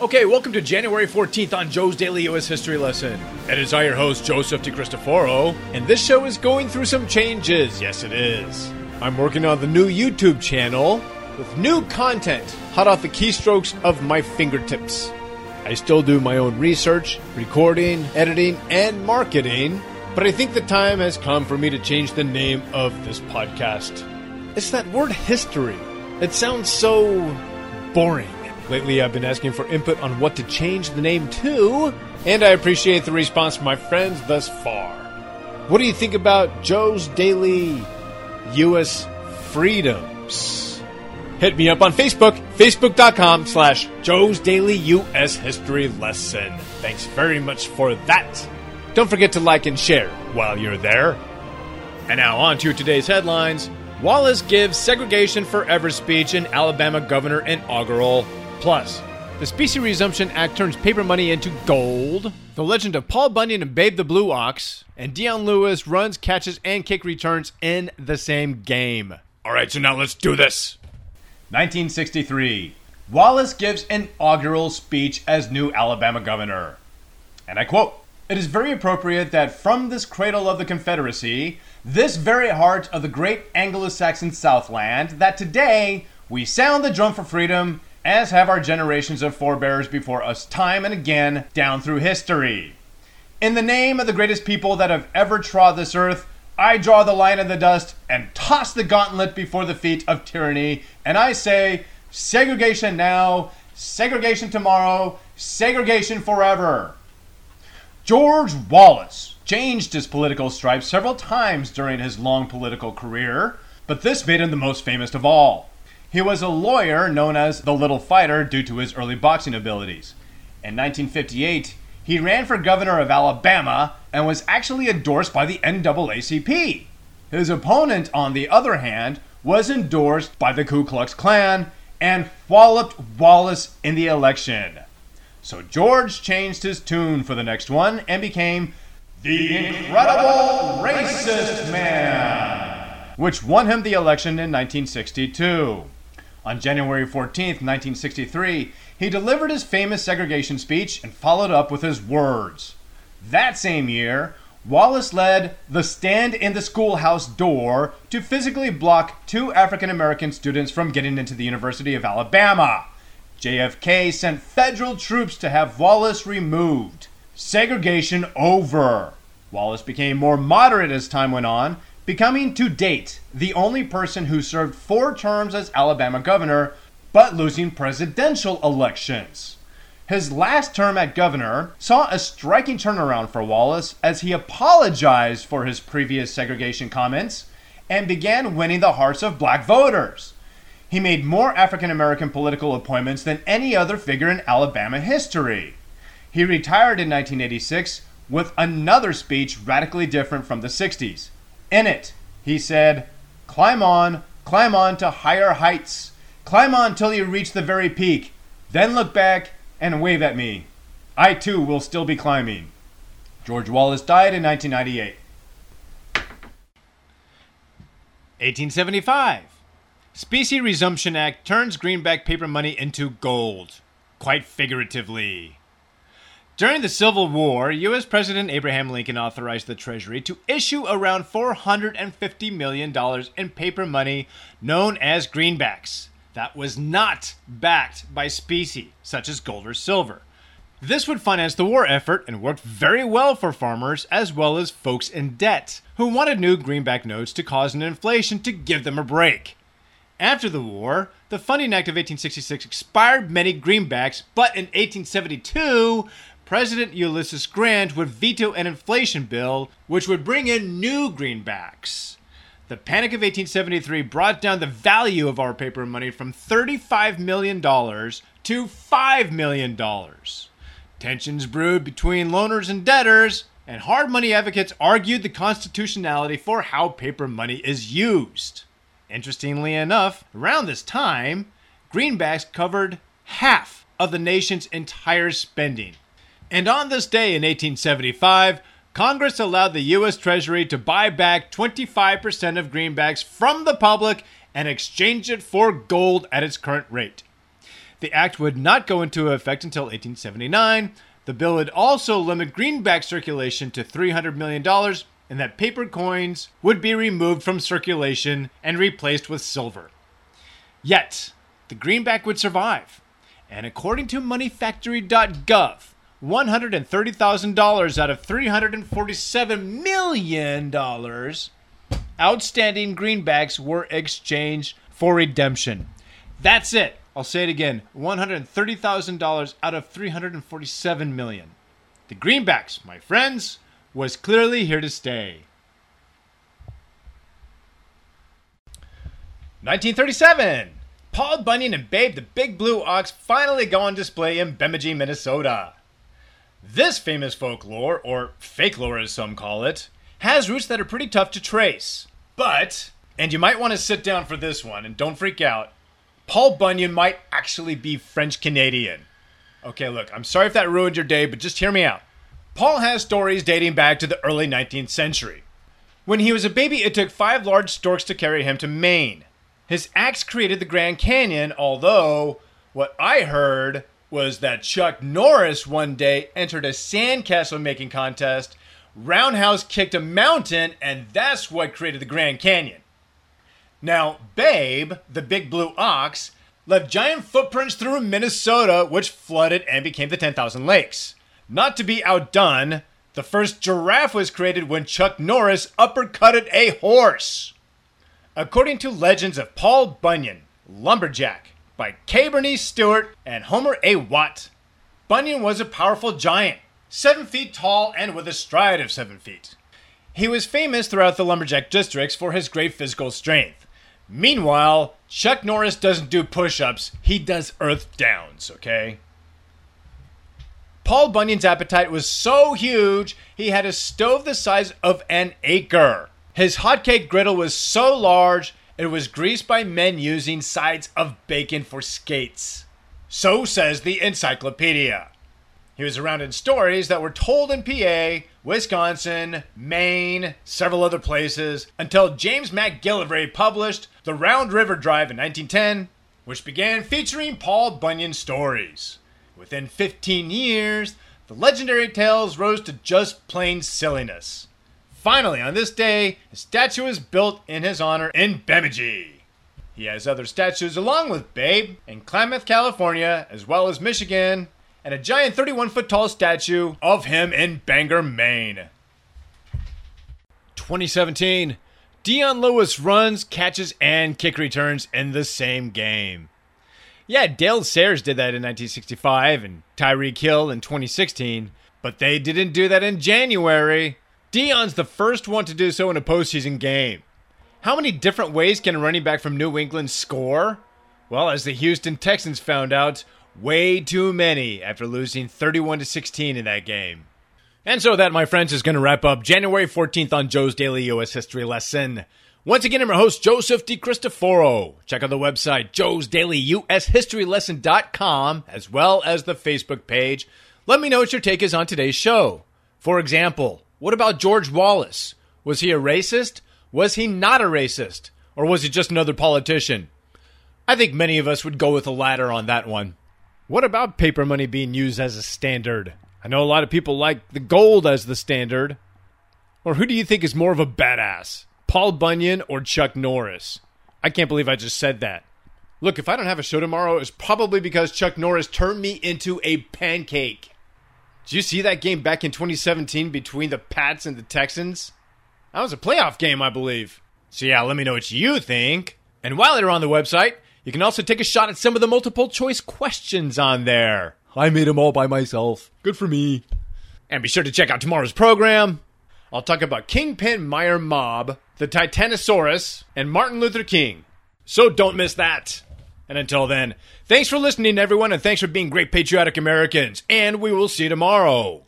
Okay, welcome to January 14th on Joe's Daily U.S. History Lesson. It is I, your host, Joseph DeCristoforo, and this show is going through some changes. Yes, it is. I'm working on the new YouTube channel with new content hot off the keystrokes of my fingertips. I still do my own research, recording, editing, and marketing, but I think the time has come for me to change the name of this podcast. It's that word history. It sounds so boring. Lately, I've been asking for input on what to change the name to, and I appreciate the response from my friends thus far. What do you think about Joe's Daily U.S. Freedoms? Hit me up on Facebook, facebook.com slash Joe's Daily U.S. History Lesson. Thanks very much for that. Don't forget to like and share while you're there. And now on to today's headlines. Wallace gives segregation forever speech in Alabama governor inaugural. Plus, the Specie Resumption Act turns paper money into gold. The legend of Paul Bunyan and Babe the Blue Ox. And Dion Lewis runs, catches, and kick returns in the same game. All right, so now let's do this. 1963. Wallace gives inaugural speech as new Alabama governor. And I quote It is very appropriate that from this cradle of the Confederacy, this very heart of the great Anglo Saxon Southland, that today we sound the drum for freedom, as have our generations of forebears before us time and again down through history. In the name of the greatest people that have ever trod this earth, I draw the line in the dust and toss the gauntlet before the feet of tyranny, and I say, segregation now, segregation tomorrow, segregation forever. George Wallace changed his political stripes several times during his long political career, but this made him the most famous of all. He was a lawyer known as the Little Fighter due to his early boxing abilities. In 1958, he ran for governor of Alabama and was actually endorsed by the NAACP. His opponent, on the other hand, was endorsed by the Ku Klux Klan and walloped Wallace in the election. So George changed his tune for the next one and became the Incredible Racist Man, which won him the election in 1962. On January 14, 1963, he delivered his famous segregation speech and followed up with his words. That same year, Wallace led the Stand in the Schoolhouse Door to physically block two African American students from getting into the University of Alabama. JFK sent federal troops to have Wallace removed. Segregation over. Wallace became more moderate as time went on, becoming to date the only person who served four terms as Alabama governor, but losing presidential elections. His last term at governor saw a striking turnaround for Wallace as he apologized for his previous segregation comments and began winning the hearts of black voters. He made more African American political appointments than any other figure in Alabama history. He retired in 1986 with another speech radically different from the 60s. In it, he said, Climb on, climb on to higher heights. Climb on till you reach the very peak. Then look back and wave at me. I too will still be climbing. George Wallace died in 1998. 1875. Specie Resumption Act turns greenback paper money into gold. Quite figuratively. During the Civil War, U.S. President Abraham Lincoln authorized the Treasury to issue around $450 million in paper money known as greenbacks. That was not backed by specie, such as gold or silver. This would finance the war effort and worked very well for farmers as well as folks in debt, who wanted new greenback notes to cause an inflation to give them a break. After the war, the Funding Act of 1866 expired many greenbacks, but in 1872, President Ulysses Grant would veto an inflation bill which would bring in new greenbacks. The Panic of 1873 brought down the value of our paper money from $35 million to $5 million. Tensions brewed between loaners and debtors, and hard money advocates argued the constitutionality for how paper money is used. Interestingly enough, around this time, greenbacks covered half of the nation's entire spending. And on this day in 1875, Congress allowed the U.S. Treasury to buy back 25% of greenbacks from the public and exchange it for gold at its current rate. The act would not go into effect until 1879. The bill would also limit greenback circulation to $300 million and that paper coins would be removed from circulation and replaced with silver. Yet, the greenback would survive. And according to moneyfactory.gov, $130,000 out of $347 million outstanding greenbacks were exchanged for redemption. That's it. I'll say it again. $130,000 out of 347 million. The greenbacks, my friends, was clearly here to stay. 1937. Paul Bunyan and Babe the Big Blue Ox finally go on display in Bemidji, Minnesota. This famous folklore, or fake lore as some call it, has roots that are pretty tough to trace. But, and you might want to sit down for this one and don't freak out, Paul Bunyan might actually be French Canadian. Okay, look, I'm sorry if that ruined your day, but just hear me out. Paul has stories dating back to the early 19th century. When he was a baby, it took five large storks to carry him to Maine. His axe created the Grand Canyon, although what I heard was that Chuck Norris one day entered a sandcastle making contest, roundhouse kicked a mountain, and that's what created the Grand Canyon. Now, Babe, the big blue ox, left giant footprints through Minnesota, which flooded and became the 10,000 Lakes. Not to be outdone, the first giraffe was created when Chuck Norris uppercutted a horse. According to legends of Paul Bunyan, Lumberjack, by K. Bernice Stewart and Homer A. Watt, Bunyan was a powerful giant, seven feet tall and with a stride of seven feet. He was famous throughout the lumberjack districts for his great physical strength. Meanwhile, Chuck Norris doesn't do push ups, he does earth downs, okay? Paul Bunyan's appetite was so huge, he had a stove the size of an acre. His hotcake griddle was so large, it was greased by men using sides of bacon for skates. So says the encyclopedia. He was around in stories that were told in PA, Wisconsin, Maine, several other places, until James McGillivray published The Round River Drive in 1910, which began featuring Paul Bunyan stories. Within 15 years, the legendary tales rose to just plain silliness. Finally, on this day, a statue is built in his honor in Bemidji. He has other statues along with Babe in Klamath, California, as well as Michigan, and a giant 31 foot tall statue of him in Bangor, Maine. 2017. Dion Lewis runs, catches, and kick returns in the same game. Yeah, Gale Sayers did that in 1965 and Tyreek Hill in 2016, but they didn't do that in January. Dion's the first one to do so in a postseason game. How many different ways can a running back from New England score? Well, as the Houston Texans found out, way too many after losing 31 to 16 in that game. And so that, my friends, is going to wrap up January 14th on Joe's Daily U.S. History Lesson. Once again, I'm your host, Joseph DiCristoforo. Check out the website, Joe's Daily U.S. History Lesson.com, as well as the Facebook page. Let me know what your take is on today's show. For example, what about George Wallace? Was he a racist? Was he not a racist? Or was he just another politician? I think many of us would go with the latter on that one. What about paper money being used as a standard? I know a lot of people like the gold as the standard. Or who do you think is more of a badass? Paul Bunyan or Chuck Norris? I can't believe I just said that. Look, if I don't have a show tomorrow, it's probably because Chuck Norris turned me into a pancake. Did you see that game back in 2017 between the Pats and the Texans? That was a playoff game, I believe. So, yeah, let me know what you think. And while you're on the website, you can also take a shot at some of the multiple choice questions on there. I made them all by myself. Good for me. And be sure to check out tomorrow's program. I'll talk about Kingpin Meyer Mob, the Titanosaurus, and Martin Luther King. So don't miss that. And until then, thanks for listening, everyone, and thanks for being great patriotic Americans. And we will see you tomorrow.